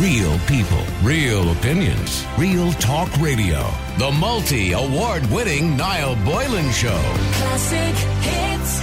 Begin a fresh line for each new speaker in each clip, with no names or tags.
Real people, real opinions, real talk radio. The multi award winning Niall Boylan Show.
Classic hits.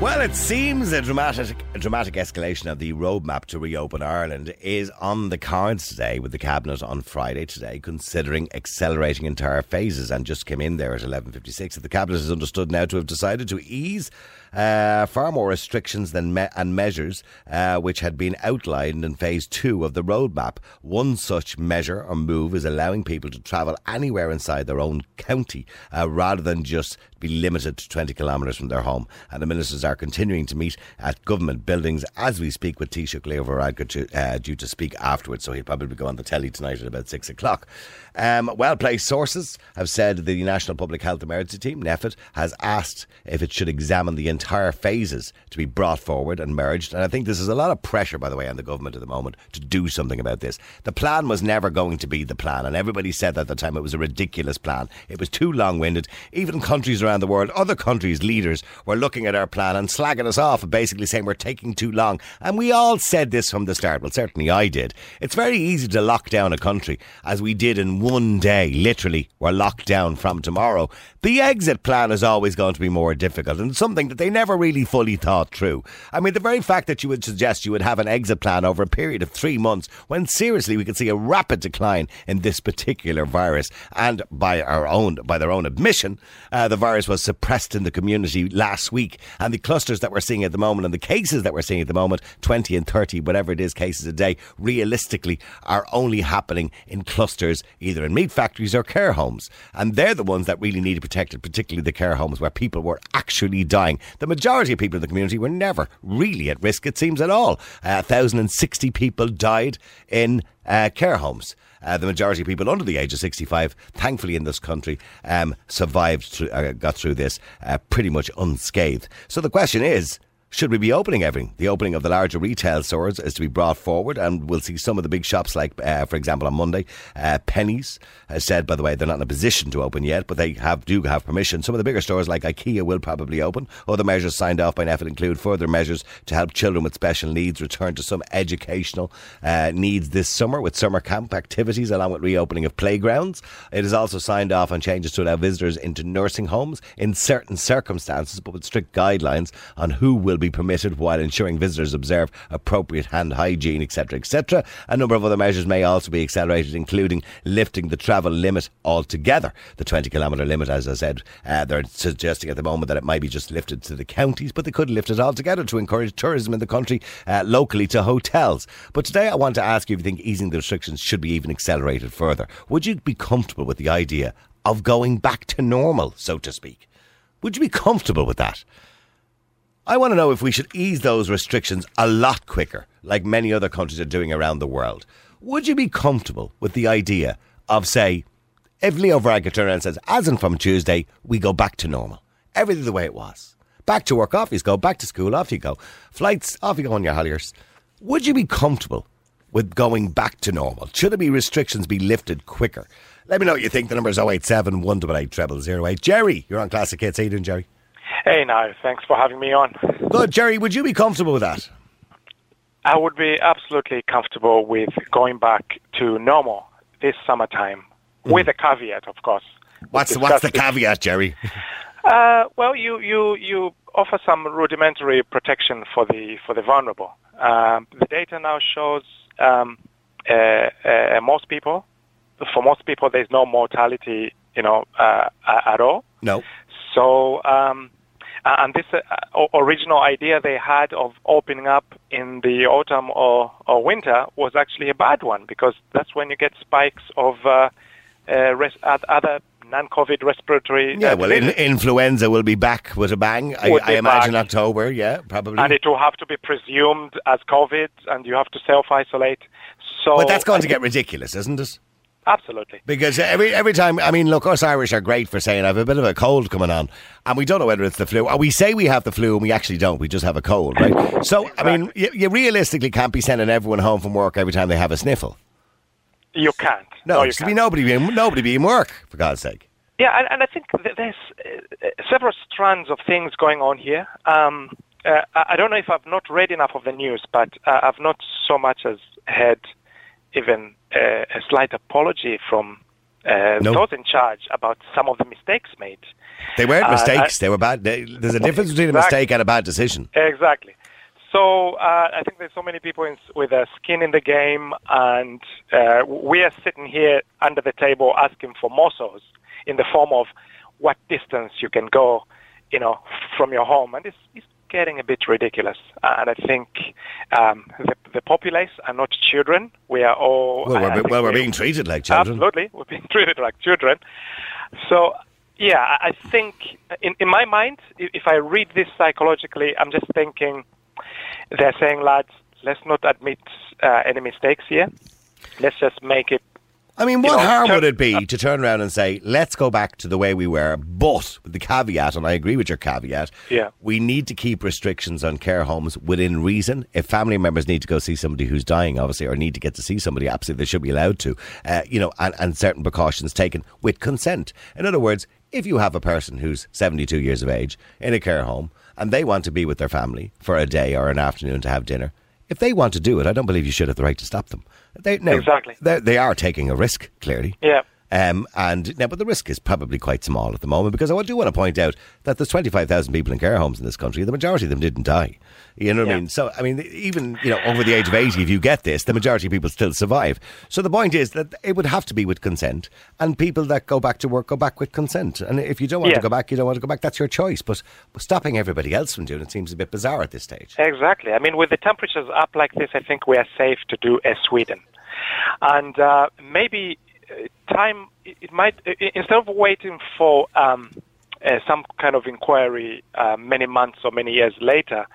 Well, it seems a dramatic, a dramatic escalation of the roadmap to reopen Ireland is on the cards today with the cabinet on Friday today, considering accelerating entire phases, and just came in there at eleven fifty six. The cabinet is understood now to have decided to ease uh, far more restrictions than me- and measures uh, which had been outlined in phase two of the roadmap. One such measure or move is allowing people to travel anywhere inside their own county, uh, rather than just be limited to 20 kilometres from their home. And the ministers are continuing to meet at government buildings as we speak with Taoiseach Leo Varadkar uh, due to speak afterwards. So he'll probably go on the telly tonight at about six o'clock. Um, well placed sources have said the National Public Health Emergency Team, NPHET, has asked if it should examine the entire phases to be brought forward and merged. And I think this is a lot of pressure, by the way, on the government at the moment to do something about this. The plan was never going to be the plan, and everybody said at the time it was a ridiculous plan. It was too long winded. Even countries around the world, other countries' leaders were looking at our plan and slagging us off basically saying we're taking too long. And we all said this from the start. Well, certainly I did. It's very easy to lock down a country, as we did in one day. Literally, we're locked down from tomorrow. The exit plan is always going to be more difficult and something that they never really fully thought through. I mean, the very fact that you would suggest you would have an exit plan over a period of three months, when seriously we could see a rapid decline in this particular virus, and by our own, by their own admission, uh, the virus was suppressed in the community last week, and the clusters that we're seeing at the moment and the cases that we're seeing at the moment, 20 and 30, whatever it is, cases a day, realistically are only happening in clusters, either in meat factories or care homes. And they're the ones that really need protected, particularly the care homes where people were actually dying. The majority of people in the community were never really at risk, it seems, at all. Uh, 1,060 people died in uh, care homes. Uh, the majority of people under the age of 65, thankfully in this country, um, survived, through, uh, got through this uh, pretty much unscathed. So the question is, should we be opening everything? The opening of the larger retail stores is to be brought forward, and we'll see some of the big shops, like, uh, for example, on Monday, uh, Penneys has said, by the way, they're not in a position to open yet, but they have do have permission. Some of the bigger stores, like IKEA, will probably open. Other measures signed off by NPHET include further measures to help children with special needs return to some educational uh, needs this summer with summer camp activities, along with reopening of playgrounds. It is also signed off on changes to allow visitors into nursing homes in certain circumstances, but with strict guidelines on who will be permitted while ensuring visitors observe appropriate hand hygiene, etc., etc. A number of other measures may also be accelerated, including lifting the travel limit altogether. The 20 kilometre limit, as I said, uh, they're suggesting at the moment that it might be just lifted to the counties, but they could lift it altogether to encourage tourism in the country uh, locally to hotels. But today I want to ask you if you think easing the restrictions should be even accelerated further. Would you be comfortable with the idea of going back to normal, so to speak? Would you be comfortable with that? I want to know if we should ease those restrictions a lot quicker, like many other countries are doing around the world. Would you be comfortable with the idea of, say, if Leo Varadkar turned around and says, as in from Tuesday, we go back to normal, everything the way it was, back to work, off you go, back to school, off you go, flights, off you go on your holidays. Would you be comfortable with going back to normal? Should there be restrictions be lifted quicker? Let me know what you think. The number is 087 188 0008. Jerry, you're on Classic Hits. How you doing, Jerry?
Hey, now, thanks for having me on.
Good, Jerry. Would you be comfortable with that?
I would be absolutely comfortable with going back to normal this summertime, with a caveat, of course.
What's
We've
what's the caveat, Jerry?
Uh, well, you, you, you offer some rudimentary protection for the for the vulnerable. Um, the data now shows um, uh, uh, most people, for most people, there's no mortality, you know, uh, at all.
No.
So, um, and this uh, original idea they had of opening up in the autumn or, or winter was actually a bad one because that's when you get spikes of uh, uh, res- oth- other non-COVID respiratory.
Yeah,
uh,
well, in, influenza will be back with a bang. I, I imagine
back.
October. Yeah, probably.
and it will have to be presumed as COVID, and you have to self-isolate. So,
but that's going to get ridiculous, isn't it?
Absolutely.
Because every every time, I mean, look, us Irish are great for saying I have a bit of a cold coming on, and we don't know whether it's the flu. Or we say we have the flu, and we actually don't. We just have a cold, right? So, I mean, you, you realistically can't be sending everyone home from work every time they have a sniffle.
You can't.
No,
you
there's to be nobody being nobody be in work for God's sake.
Yeah, and, and I think th- there's uh, several strands of things going on here. Um, uh, I I don't know if I've not read enough of the news, but uh, I've not so much as heard even uh, a slight apology from uh,
No.
those in charge about some of the mistakes made.
They weren't
Uh,
mistakes. they were bad. They, there's a difference between a mistake and a bad decision.
Exactly. So uh, I think there's so many people in, with a skin in the game, and uh, we are sitting here under the table asking for morsels in the form of what distance you can go, you know, from your home, and it's, it's getting a bit ridiculous. And I think um, the, the populace are not children. We are all
Well, we're, well, we're being treated like children.
Absolutely, we're being treated like children. So, yeah, I I think in, in my mind, if I read this psychologically, I'm just thinking they're saying, lads, let's not admit uh, any mistakes here. Let's just make it.
I mean,
You
what
know,
harm would it be to turn around and say, let's go back to the way we were, but with the caveat, and I agree with your caveat,
Yeah.
we need to keep restrictions on care homes within reason. If family members need to go see somebody who's dying, obviously, or need to get to see somebody, absolutely, they should be allowed to, uh, you know, and, and certain precautions taken with consent. In other words, if you have a person who's 72 years of age in a care home and they want to be with their family for a day or an afternoon to have dinner, if they want to do it, I don't believe you should have the right to stop them. They, no,
Exactly.
They, they are taking a risk, clearly.
Yeah.
Um, and now, but the risk is probably quite small at the moment because I do want to point out that there's 25,000 people in care homes in this country. The majority of them didn't die. You know what I mean? So, I mean, even you know, over the age of 80, if you get this, the majority of people still survive. So the point is that it would have to be with consent, and people that go back to work go back with consent. And if you don't want
Yeah.
to go back, you don't want to go back. That's your choice. But stopping everybody else from doing it seems a bit bizarre at this stage.
Exactly. I mean, with the temperatures up like this, I think we are safe to do as Sweden. And uh, maybe uh, time, it might, instead of waiting for um, uh, some kind of inquiry uh, many months or many years later,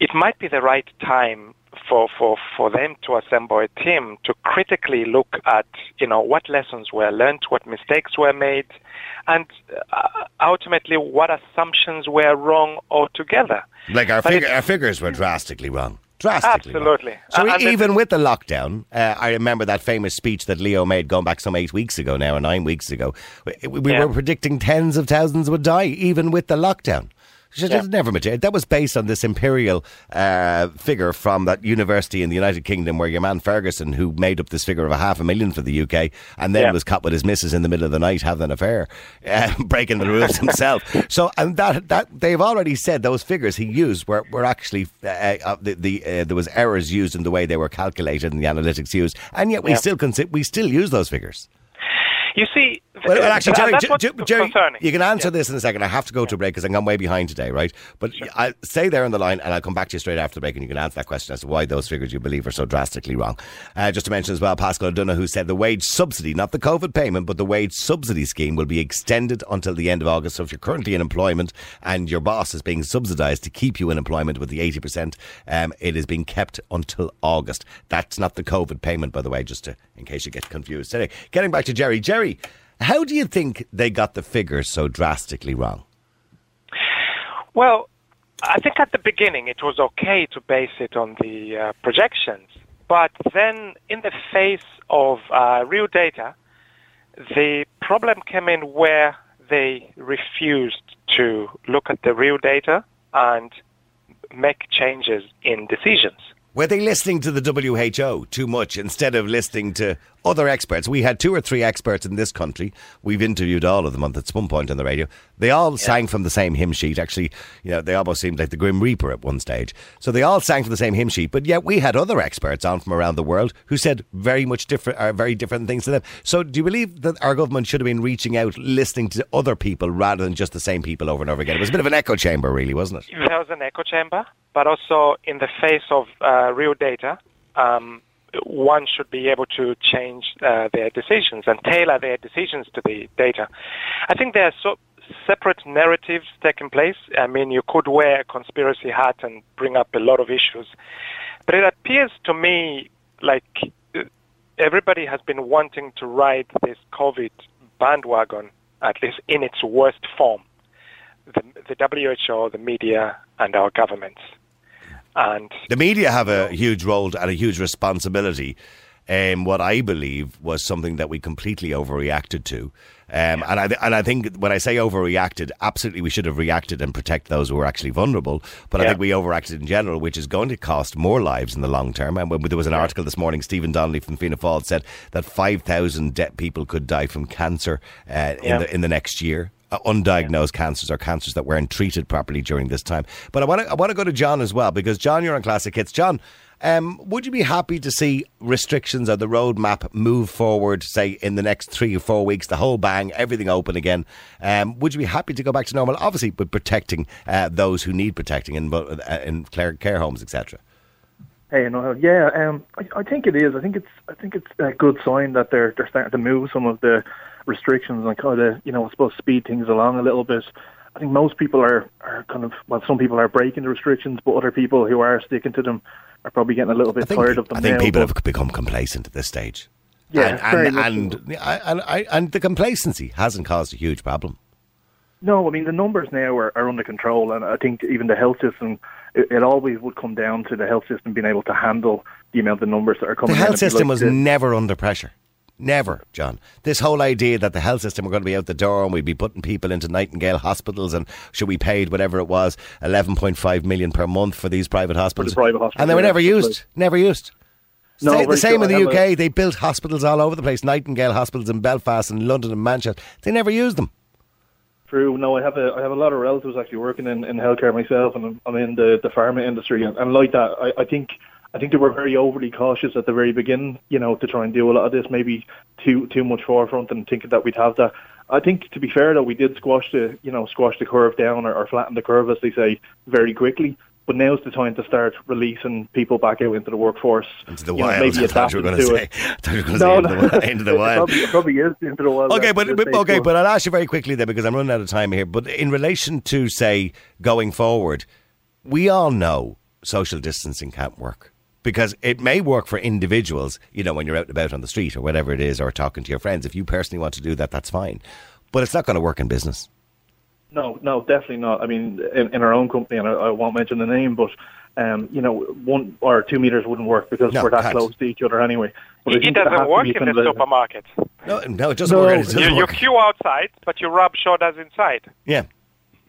it might be the right time for, for, for them to assemble a team to critically look at, you know, what lessons were learned, what mistakes were made, and uh, ultimately what assumptions were wrong altogether.
Like our, fig- our figures were drastically wrong. Drastically. wrong.
Absolutely.
So
Uh,
even with the lockdown, uh, I remember that famous speech that Leo made going back some eight weeks ago now, or nine weeks ago. We, we
Yeah.
were predicting tens of thousands would die, even with the lockdown. So
Yeah.
never materialized. That was based on this imperial uh, figure from that university in the United Kingdom where your man Ferguson, who made up this figure of a half a million for the UK, and then
Yeah.
was caught with his missus in the middle of the night having an affair, uh, breaking the rules himself. So, and that that they've already said those figures he used were were actually uh, uh, the, the uh, there was errors used in the way they were calculated and the analytics used, and yet we
Yeah.
still consi- we still use those figures.
You see,
Well, well, actually, Jerry, Jerry, you can answer
Yeah.
this in a second. I have to go to a break because I'm way behind today, right? But I'll stay there on the line and I'll come back to you straight after the break and you can answer that question as to why those figures you believe are so drastically wrong. Uh, just to mention as well, Paschal O'Donoghue who said the wage subsidy, not the COVID payment, but the wage subsidy scheme will be extended until the end of August. So if you're currently in employment and your boss is being subsidised to keep you in employment with the 80%, um, it is being kept until August. That's not the COVID payment, by the way, just to, in case you get confused. Anyway, getting back to Jerry. Jerry, how do you think they got the figures so drastically wrong?
Well, I think at the beginning it was okay to base it on the uh, projections, but then in the face of uh, real data, the problem came in where they refused to look at the real data and make changes in decisions.
Were they listening to the WHO too much instead of listening to other experts? We had two or three experts in this country. We've interviewed all of them at some point on the radio. They all sang from the same hymn sheet. Actually, you know, they almost seemed like the Grim Reaper at one stage. So they all sang from the same hymn sheet. But yet we had other experts on from around the world who said very much different, uh, very different things to them. So do you believe that our government should have been reaching out, listening to other people rather than just the same people over and over again? It was a bit of an echo chamber, really, wasn't it?
It was an echo chamber, but also in the face of uh, real data, um, one should be able to change uh, their decisions and tailor their decisions to the data. I think there are so separate narratives taking place. I mean, you could wear a conspiracy hat and bring up a lot of issues, but it appears to me like uh, everybody has been wanting to ride this COVID bandwagon, at least in its worst form. The, the WHO, the media, and our governments. And
The media have a huge role and a huge responsibility um, what I believe was something that we completely overreacted to. Um, and I and I think when I say overreacted, absolutely we should have reacted and protect those who are actually vulnerable. But I think we overreacted in general, which is going to cost more lives in the long term. And when there was an article this morning, Stephen Donnelly from Fianna Fáil said that five thousand dead people could die from cancer uh, in
Yeah.
the in the next year. Uh, undiagnosed cancers or cancers that weren't treated properly during this time. But I want to I want to go to John as well because John, you're on Classic Hits. John, um, would you be happy to see restrictions or the roadmap move forward, say in the next three or four weeks, the whole bang, everything open again? Um, would you be happy to go back to normal? Obviously, but protecting uh, those who need protecting in, uh, in care, homes, etc.
Hey, no, yeah, um, I, I think it is. I think it's, I think it's a good sign that they're they're starting to move some of the restrictions and kind of, you know, I suppose speed things along a little bit. I think most people are are kind of well, some people are breaking the restrictions, but other people who are sticking to them are probably getting a little bit
think,
tired of them.
I think
now,
people have become complacent at this stage.
Yeah,
and and, and, and, and, and the complacency hasn't caused a huge problem.
No, I mean the numbers now are, are under control, and I think even the health system, it, it always would come down to the health system being able to handle the amount of numbers that are coming. The
health system
like
was never under pressure. Never, John. This whole idea that the health system were going to be out the door and we'd be putting people into Nightingale hospitals and should we paid whatever it was, eleven point five million per month for these private hospitals,
private hospitals,
and they were never
that's
used. Never used.
No,
Sa- the same in the UK.
a-
They built hospitals all over the place. Nightingale hospitals in Belfast and London and Manchester. They never used them.
True. No, I have a I have a lot of relatives actually working in, in healthcare myself, and I'm, I'm in the, the pharma industry, and, and like that, I, I think I think they were very overly cautious at the very beginning, you know, to try and do a lot of this, maybe too too much forefront, and thinking that we'd have that. I think to be fair though, we did squash the you know squash the curve down or, or flatten the curve, as they say, very quickly. But now's the time to start releasing people back out into the workforce.
Into the
you know,
wild.
maybe
I thought you were going to say.
it.
I thought you were going to
No,
into the, into the
It
wild.
probably, probably is into the wild.
Okay, but, but okay,
but
I'll ask you very quickly then because I'm running out of time here. But in relation to say going forward, we all know social distancing can't work because it may work for individuals. You know, when you're out and about on the street or whatever it is, or talking to your friends. If you personally want to do that, that's fine. But it's not going to work in business.
No, no, definitely not. I mean, in, in our own company, and I, I won't mention the name, but um, you know, one or two meters wouldn't work because
No,
we're that
can't.
close to each other anyway. But
It, it doesn't
to
work in the supermarket.
No, no, it doesn't
No.
work. It doesn't
You, you queue outside, but you rub shoulders inside.
Yeah.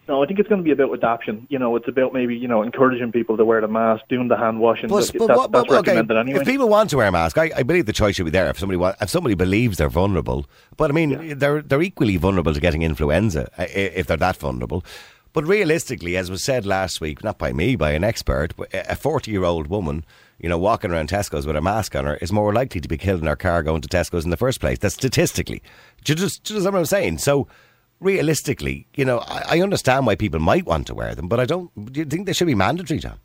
No, I think it's going to be about adoption. You know, it's about maybe you know encouraging people to wear the mask, doing the hand washing.
But,
That-
but
that's
but, okay,
recommended anyway.
if people want to wear a mask, I, I believe the choice should be there. If somebody wa- if somebody believes they're vulnerable, but I mean they're they're equally vulnerable to getting influenza uh, i- if they're that vulnerable. But realistically, as was said last week, not by me, by an expert, a forty year old woman, you know, walking around Tesco's with a mask on her is more likely to be killed in her car going to Tesco's in the first place. That's statistically. Do you just do you understand what I'm saying? So. Realistically, you know, I, I understand why people might want to wear them, but I don't. Do you think they should be mandatory, John?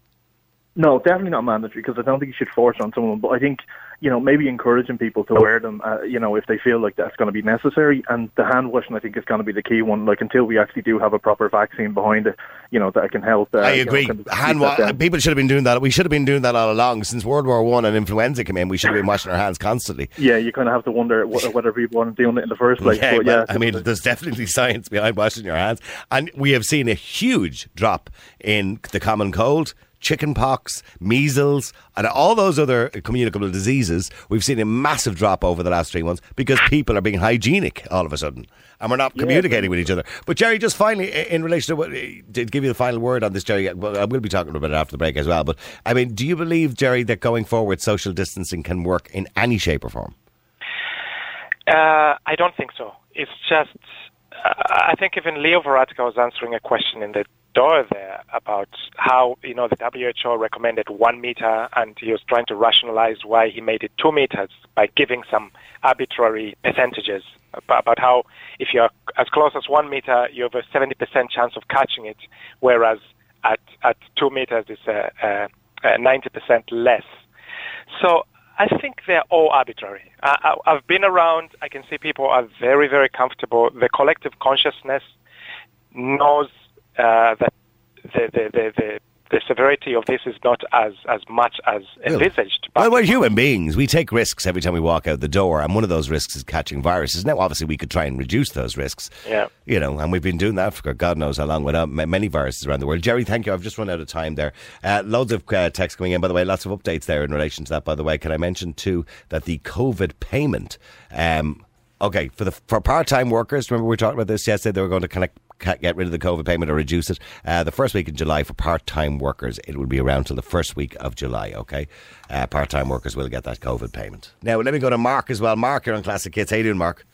No, definitely not mandatory because I don't think you should force it on someone. But I think you know maybe encouraging people to wear them. Uh, you know, if they feel like that's going to be necessary, and the hand washing I think is going to be the key one. Like until we actually do have a proper vaccine behind it, you know that can help. Uh,
I
you know,
agree.
kind of
Hand wa- people should have been doing that. We should have been doing that all along since World War One and influenza came in. We should have been washing our hands constantly.
Yeah, you kind of have to wonder wh- whether people aren't doing it in the first place.
yeah,
but yeah,
I mean, there's definitely science behind washing your hands, and we have seen a huge drop in the common cold. Chicken pox, measles, and all those other communicable diseases, we've seen a massive drop over the last three months because people are being hygienic all of a sudden, and we're not communicating with each other. But Jerry, just finally, in relation to what, to give you the final word on this, Jerry, I will be talking about it after the break as well. But I mean, do you believe, Jerry, that going forward, social distancing can work in any shape or form?
Uh, I don't think so. It's just, uh, I think even Leo Varadkar was answering a question in the door there about how, you know, the WHO recommended one meter and he was trying to rationalize why he made it two meters by giving some arbitrary percentages about, how if you're as close as one meter, you have a 70% chance of catching it, whereas at, at two meters it's a, a, a 90% less. So I think they're all arbitrary. I, I, I've been around. I can see people are very, very comfortable. The collective consciousness knows uh, that the, the, the, the, the severity of this is not as, as much as envisaged.
Well, we're human beings. We take risks every time we walk out the door, and one of those risks is catching viruses. Now, obviously, we could try and reduce those risks.
Yeah.
You know, and we've been doing that for God knows how long with uh, many viruses around the world. Jerry, thank you. I've just run out of time there. Uh, loads of uh, texts coming in, by the way. Lots of updates there in relation to that, by the way. Can I mention, too, that the COVID payment. Um, Okay, for the for part time workers, remember we talked about this yesterday. They were going to connect, get rid of the COVID payment or reduce it. Uh, the first week in July for part time workers, it will be around till the first week of July. Okay, uh, part time workers will get that COVID payment. Now let me go to Mark as well. Mark, you're on Classic Hits. How you doing, Mark?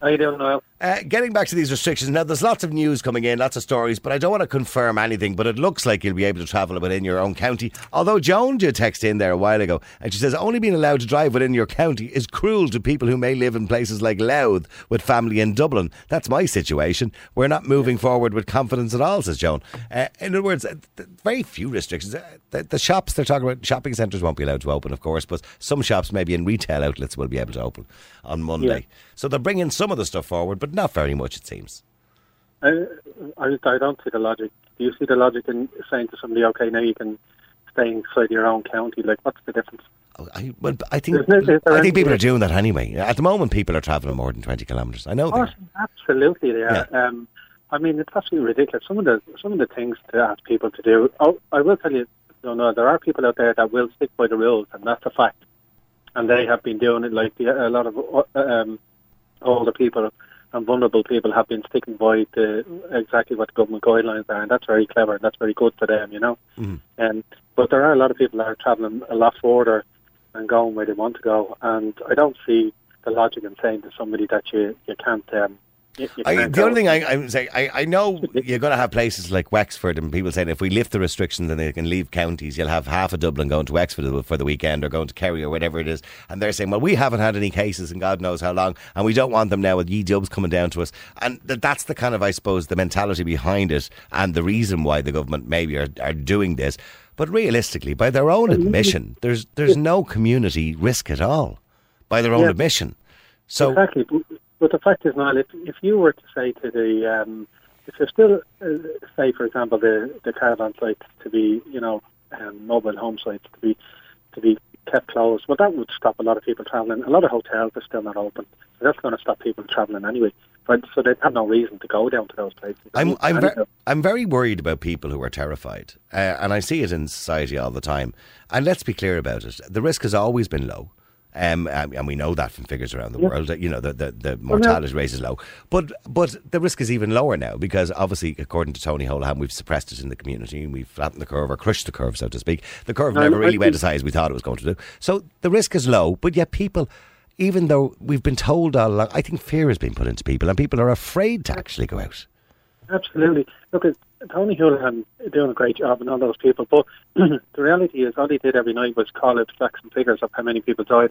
How you doing, Noel?
Uh, getting back to these restrictions, now there's lots of news coming in, lots of stories, but I don't want to confirm anything. But it looks like you'll be able to travel within your own county. Although Joan did text in there a while ago, and she says only being allowed to drive within your county is cruel to people who may live in places like Louth with family in Dublin. That's my situation. We're not moving forward with confidence at all, says Joan. Uh, in other words, uh, very few restrictions. Uh, the, the shops they're talking about, shopping centres won't be allowed to open, of course, but some shops, maybe in retail outlets, will be able to open on Monday. So they're bringing some of the stuff forward, but not very much, it seems.
I, I, I don't see the logic. Do you see the logic in saying to somebody, okay, now you can stay inside your own county? Like, what's the difference?
Oh, I, well, I think
Isn't it- is there
I think people are doing that anyway. At the moment, people are travelling more than twenty kilometres. I know
Oh, absolutely, they are. Um, I mean, it's absolutely ridiculous. Some of the some of the things to ask people to do. Oh, I will tell you, no, no, there are people out there that will stick by the rules, and that's a fact. And they have been doing it. Like the, a lot of uh, um, older people and vulnerable people have been sticking by the exactly what the government guidelines are, and that's very clever. and That's very good for them, you know. And but there are a lot of people that are travelling a lot further and going where they want to go, and I don't see the logic in saying to somebody that you you can't. Um,
I, the only thing I, I'm saying, I, I know you're going to have places like Wexford and people saying if we lift the restrictions and they can leave counties, you'll have half of Dublin going to Wexford for the weekend or going to Kerry or whatever it is. And they're saying, well, we haven't had any cases in God knows how long, and we don't want them now with ye dubs coming down to us. And th- that's the kind of, I suppose, the mentality behind it and the reason why the government maybe are, are doing this. But realistically, by their own mm-hmm. admission, there's there's no community risk at all. By their own
Yeah.
admission. So
exactly. But, the fact is, Niall, if, if you were to say to the, um, if you're still, uh, say, for example, the the caravan sites to be, you know, um, mobile home sites to be to be kept closed, well, that would stop a lot of people travelling. A lot of hotels are still not open, so that's going to stop people travelling anyway. But so they have no reason to go down to those places.
I'm I'm, ver- I'm very worried about people who are terrified, uh, and I see it in society all the time. And let's be clear about it: the risk has always been low. Um, and we know that from figures around the world. That, you know, the, the, the mortality rate is low, but but the risk is even lower now because obviously, according to Tony Holohan, we've suppressed it in the community and we've flattened the curve or crushed the curve, so to speak. The curve never really went as high as we thought it was going to do. So the risk is low, but yet people. Even though we've been told all along, I think fear has been put into people, and people are afraid to actually go out.
Absolutely. Look, Tony Holohan doing a great job and all those people, but the reality is all he did every night was call out facts and figures of how many people died.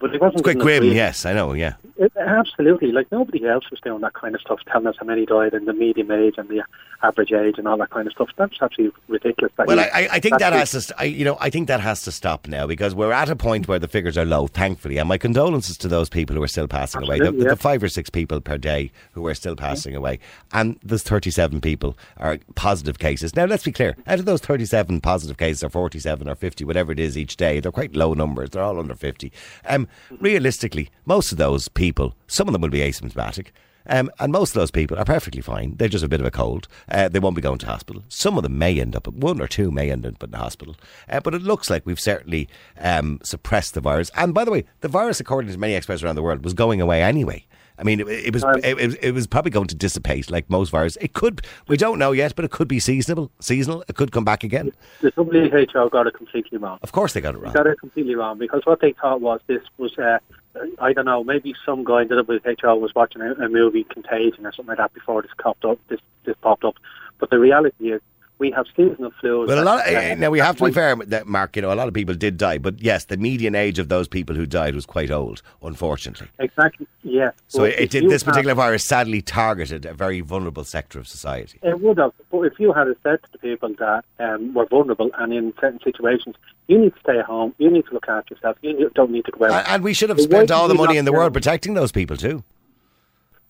But he wasn't
It's quite grim, yes, I know, yeah.
It, absolutely. Like nobody else was doing that kind of stuff, telling us how many died and the medium age and the average age and all that kind of stuff. That's absolutely ridiculous. That
Well, I, I- think that has to, st- I, you know, I think that has to stop now because we're at a point where the figures are low, thankfully. And my condolences to those people who are still passing away. The,
Absolutely,
the five or six people per day who are still passing away, and there's 37 people are positive cases. Now, let's be clear: out of those 37 positive cases, or 47 or 50, whatever it is each day, they're quite low numbers. They're all under 50. Um, realistically, most of those people, some of them will be asymptomatic. Um, and most of those people are perfectly fine. They're just a bit of a cold. Uh, they won't be going to hospital. Some of them may end up, one or two may end up in hospital. Uh, but it looks like we've certainly um, suppressed the virus. And by the way, the virus, according to many experts around the world, was going away anyway. I mean, it, it was it, it, it was probably going to dissipate like most viruses. It could, we don't know yet, but it could be seasonal. Seasonal. It could come back again.
the WHO got it completely wrong.
Of course, they got it wrong.
They got it completely wrong because what they thought was this was, uh, I don't know, maybe some guy in the WHO was watching a, a movie, Contagion or something like that, before this popped up. This this popped up, but the reality is we have seasonal flus.
Well, a lot. Of,
uh,
now we have to be fair, that Mark. You know, a lot of people did die, but yes, the median age of those people who died was quite old, unfortunately.
Exactly. Yeah.
So
But
it did. This
have-
particular virus sadly targeted a very vulnerable sector of society.
It would have, but if you had said to the people that um, were vulnerable and in certain situations, you need to stay at home, you need to look after yourself, you don't need to go out.
And, and we should have spent all the money in the world protecting those people too.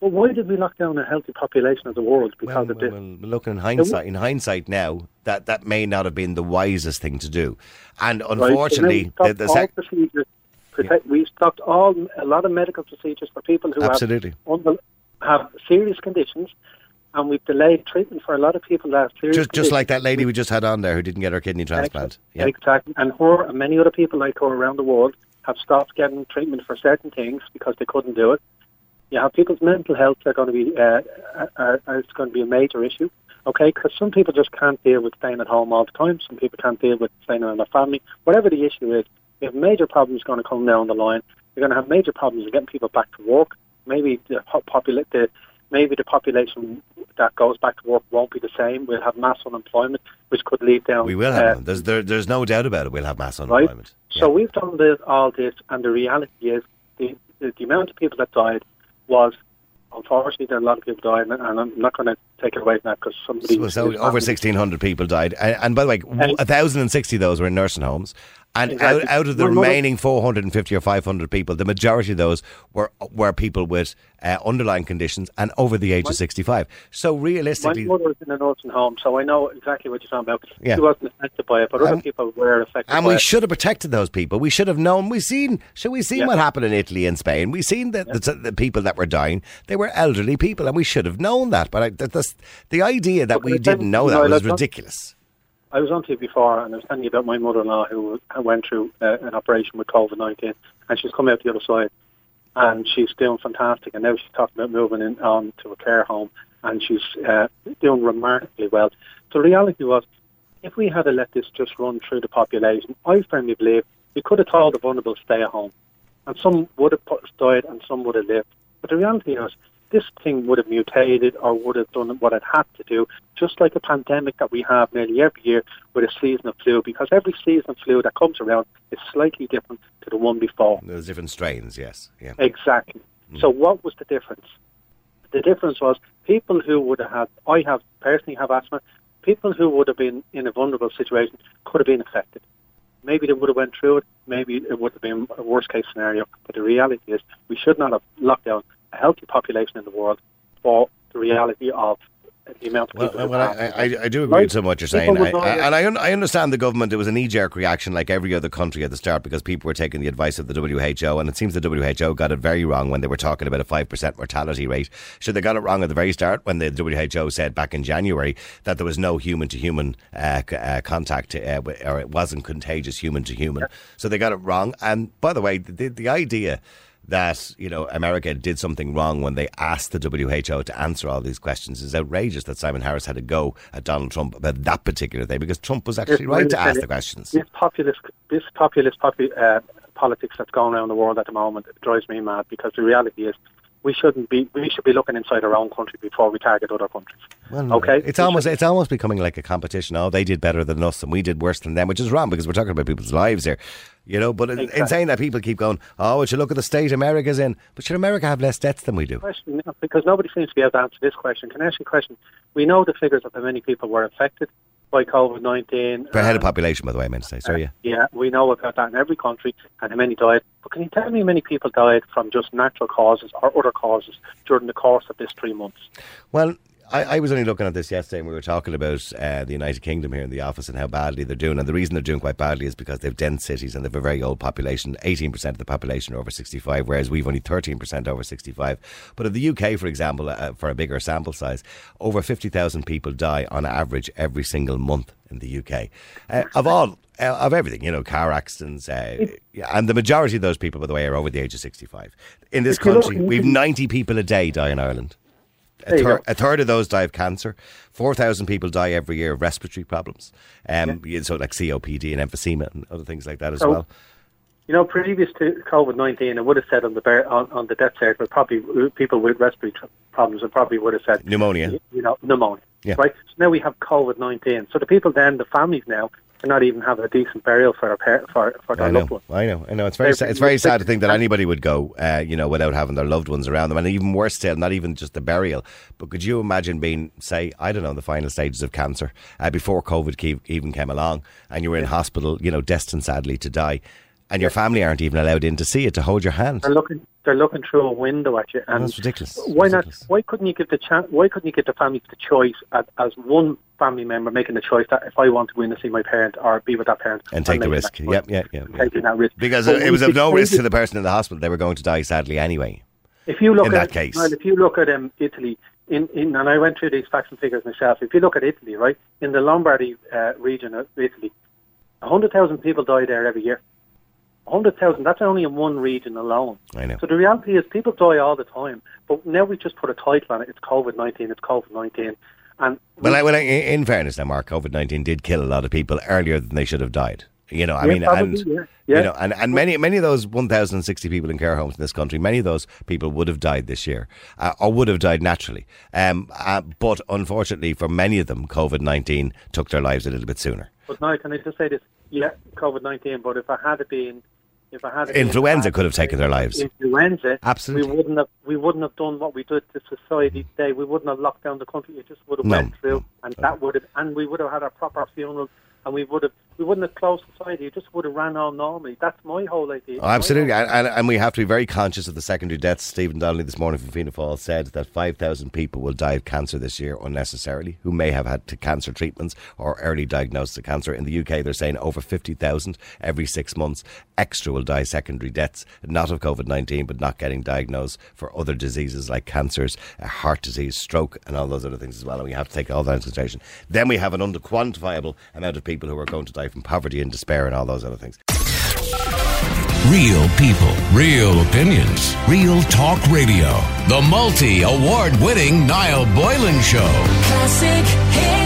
But why did we lock down a healthy population of the world because
Well,
of this?
well, well, looking in hindsight, in hindsight now, that that may not have been the wisest thing to do. And
Right?
unfortunately, the,
we
the
stopped
sec-
procedures. Protect, We stopped all a lot of medical procedures for people who
Absolutely.
have have serious conditions, and we've delayed treatment for a lot of people that have serious
just just like that lady we just had on there who didn't get her kidney transplant. Yeah.
Exactly. And her and many other people like her around the world have stopped getting treatment for certain things because they couldn't do it. You have people's mental health are going to be uh, are, are, it's going to be a major issue. Okay, because some people just can't deal with staying at home all the time. Some people can't deal with staying around their family. Whatever the issue is, you have major problems going to come down the line. You're going to have major problems in getting people back to work. Maybe the po- popula- the maybe the population that goes back to work won't be the same. We'll have mass unemployment, which could lead down.
We will
uh,
have. there's there, there's no doubt about it. We'll have mass
right?
unemployment.
So we've done this, all this, and the reality is the, the, the amount of people that died was, unfortunately, there are a lot of people died, and, I'm not going to take it away from that because somebody.
So, so over 1,600 people died. And, and by the way,
And-
1,060 of those were in nursing homes. And
Exactly.
out, out of the
more-
remaining 450 or 500 people, the majority of those were were people with uh, underlying conditions and over the age of 65. So realistically.
My mother was in a nursing home, so I know exactly what you're talking about.
Yeah.
She wasn't affected by it, but other
And-
people were affected
and we
it.
should have protected those people. We should have known. We've seen, should we seen
Yeah.
what happened in Italy and Spain? We've seen that the, the people that were dying, they were elderly people, and we should have known that. But I, that's, the idea that
But
we didn't know that was ridiculous.
I was on to you before, and I was telling you about my mother-in-law who went through uh, an operation with COVID-19, and she's come out the other side, and she's doing fantastic. And now she's talking about moving in on to a care home, and she's uh, doing remarkably well. The reality was, if we had let this just run through the population, I firmly believe we could have told the vulnerable stay at home, and some would have died and some would have lived. But the reality is, this thing would have mutated or would have done what it had to do, just like a pandemic that we have nearly every year with a season of flu, because every season of flu that comes around is slightly different to the one before.
There's different strains, yes. Yeah.
Exactly. Mm. So what was the difference? The difference was people who would have had, I have personally have asthma, people who would have been in a vulnerable situation could have been affected. Maybe they would have went through it, maybe it would have been a worst case scenario, but the reality is we should not have locked down a healthy population in the world for the reality of the amount of
Well,
people.
well, I, I, I do agree
Right.
with some what you're saying, I, and I, un, I understand the government. It was a knee-jerk reaction, like every other country at the start, because people were taking the advice of the WHO, and it seems the WHO got it very wrong when they were talking about a five percent mortality rate. Should they got it wrong at the very start when the WHO said back in January that there was no human-to-human uh, c- uh, contact, uh, or it wasn't contagious human-to-human. So they got it wrong. And by the way, the, the idea that you know America did something wrong when they asked the WHO to answer all these questions is outrageous. That Simon Harris had a go at Donald Trump about that particular thing because Trump was actually
Yes,
right to ask the questions.
This populist, this populist popu- uh, politics that's going around the world at the moment drives me mad because the reality is we shouldn't be we should be looking inside our own country before we target other countries.
Well,
okay,
it's
We
almost
should-
it's almost becoming like a competition. Oh, they did better than us, and we did worse than them, which is wrong because we're talking about people's lives here. You know, but in- in saying that, people keep going, "Oh, well, you look at the state America's in," but should America have less deaths than we do?
question because nobody seems to be able to answer this question. Can I ask you a question? We know the figures of how many people were affected by COVID nineteen
Per head of population, by the way, I meant to say. Sorry, yeah.
Yeah, we know about that in every country and how many died. But can you tell me how many people died from just natural causes or other causes during the course of this three months?
Well, I, I was only looking at this yesterday and we were talking about uh, the United Kingdom here in the office and how badly they're doing. And the reason they're doing quite badly is because they've dense cities and they've a very old population. 18% of the population are over 65, whereas we've only 13% over 65. But in the UK, for example, uh, for a bigger sample size, over 50,000 people die on average every single month in the UK. Uh, of all, uh, of everything, you know, car accidents, uh, yeah, and the majority of those people, by the way, are over the age of 65. In this
If you look-
country, we've 90 people a day die in Ireland. A, thir- a third of those die of cancer. 4,000 people die every year of respiratory problems. Um, yeah, So, like COPD and emphysema and other things like that as
So-
well.
You know, previous to COVID nineteen, it would have said on the bear, on, on the death certificate, probably uh, people with respiratory tr- problems, it probably would have said
Pneumonia.
You know, pneumonia.
Yeah.
Right. So now we have COVID nineteen. So the people then, the families now, cannot even have a decent burial for their par- for for their
I
loved
know,
one.
I know, I know. It's very, sad, it's very sad to think that anybody would go, uh, you know, without having their loved ones around them, and even worse still, not even just the burial. But could you imagine being, say, I don't know, the final stages of cancer uh, before COVID ke- even came along, and you were in hospital, you know, destined sadly to die, and your family aren't even allowed in to see it to hold your hand.
And looking they're looking through a window at you. And
That's ridiculous.
Why
Ridiculous.
not? Why couldn't you give the chance? Why couldn't you give the families the choice as, as one family member making the choice that if I want to go in and see my parent or be with that parent
And take
I'm
the risk.
that choice.
Yep, yeah, yeah.
Taking that risk
Because
But
it was
we
of no risk to the person in the hospital. They were going to die sadly anyway.
If you look
in
at
that case.
well, if you look at um, Italy, in, in and I went through these facts and figures myself. If you look at Italy, right in the Lombardy uh, region of Italy, hundred thousand people die there every year. Hundred thousand. That's only in one region alone.
I know.
So the reality is, people die all the time. But now we've just put a title on it. It's COVID nineteen. It's COVID nineteen. And
Well, I, well, I, in fairness, now, Mark, COVID nineteen did kill a lot of people earlier than they should have died. You know, I
Yeah,
mean,
probably,
and
yeah, yeah.
you know, and, and many many of those one thousand and sixty people in care homes in this country, many of those people would have died this year, uh, or would have died naturally. Um, uh, but unfortunately, for many of them, COVID nineteen took their lives a little bit sooner.
But now, can I just say this? Yeah, COVID nineteen. But if I had it been, if I had
Influenza could have taken their lives.
Influenza,
Absolutely.
We wouldn't have. We wouldn't have done what we did to society today. We wouldn't have locked down the country. It just would have
No,
went through,
no,
and
no.
that would have, and we would have had a proper funeral, and we would have. We wouldn't have closed society. It just would have ran on normally. That's my whole idea.
Oh, absolutely, and, and, and we have to be very conscious of the secondary deaths. Stephen Donnelly this morning from Fianna Fáil said that 5,000 people will die of cancer this year unnecessarily, who may have had to cancer treatments or early diagnosis of cancer. In the UK, they're saying over 50,000 every six months extra will die secondary deaths, not of COVID 19, but not getting diagnosed for other diseases like cancers, uh, heart disease, stroke, and all those other things as well. And we have to take all that into consideration. Then we have an unquantifiable amount of people who are going to die from poverty and despair and all those other things.
Real people, real opinions, real talk radio. The multi award winning Niall Boylan Show.
Classic hits.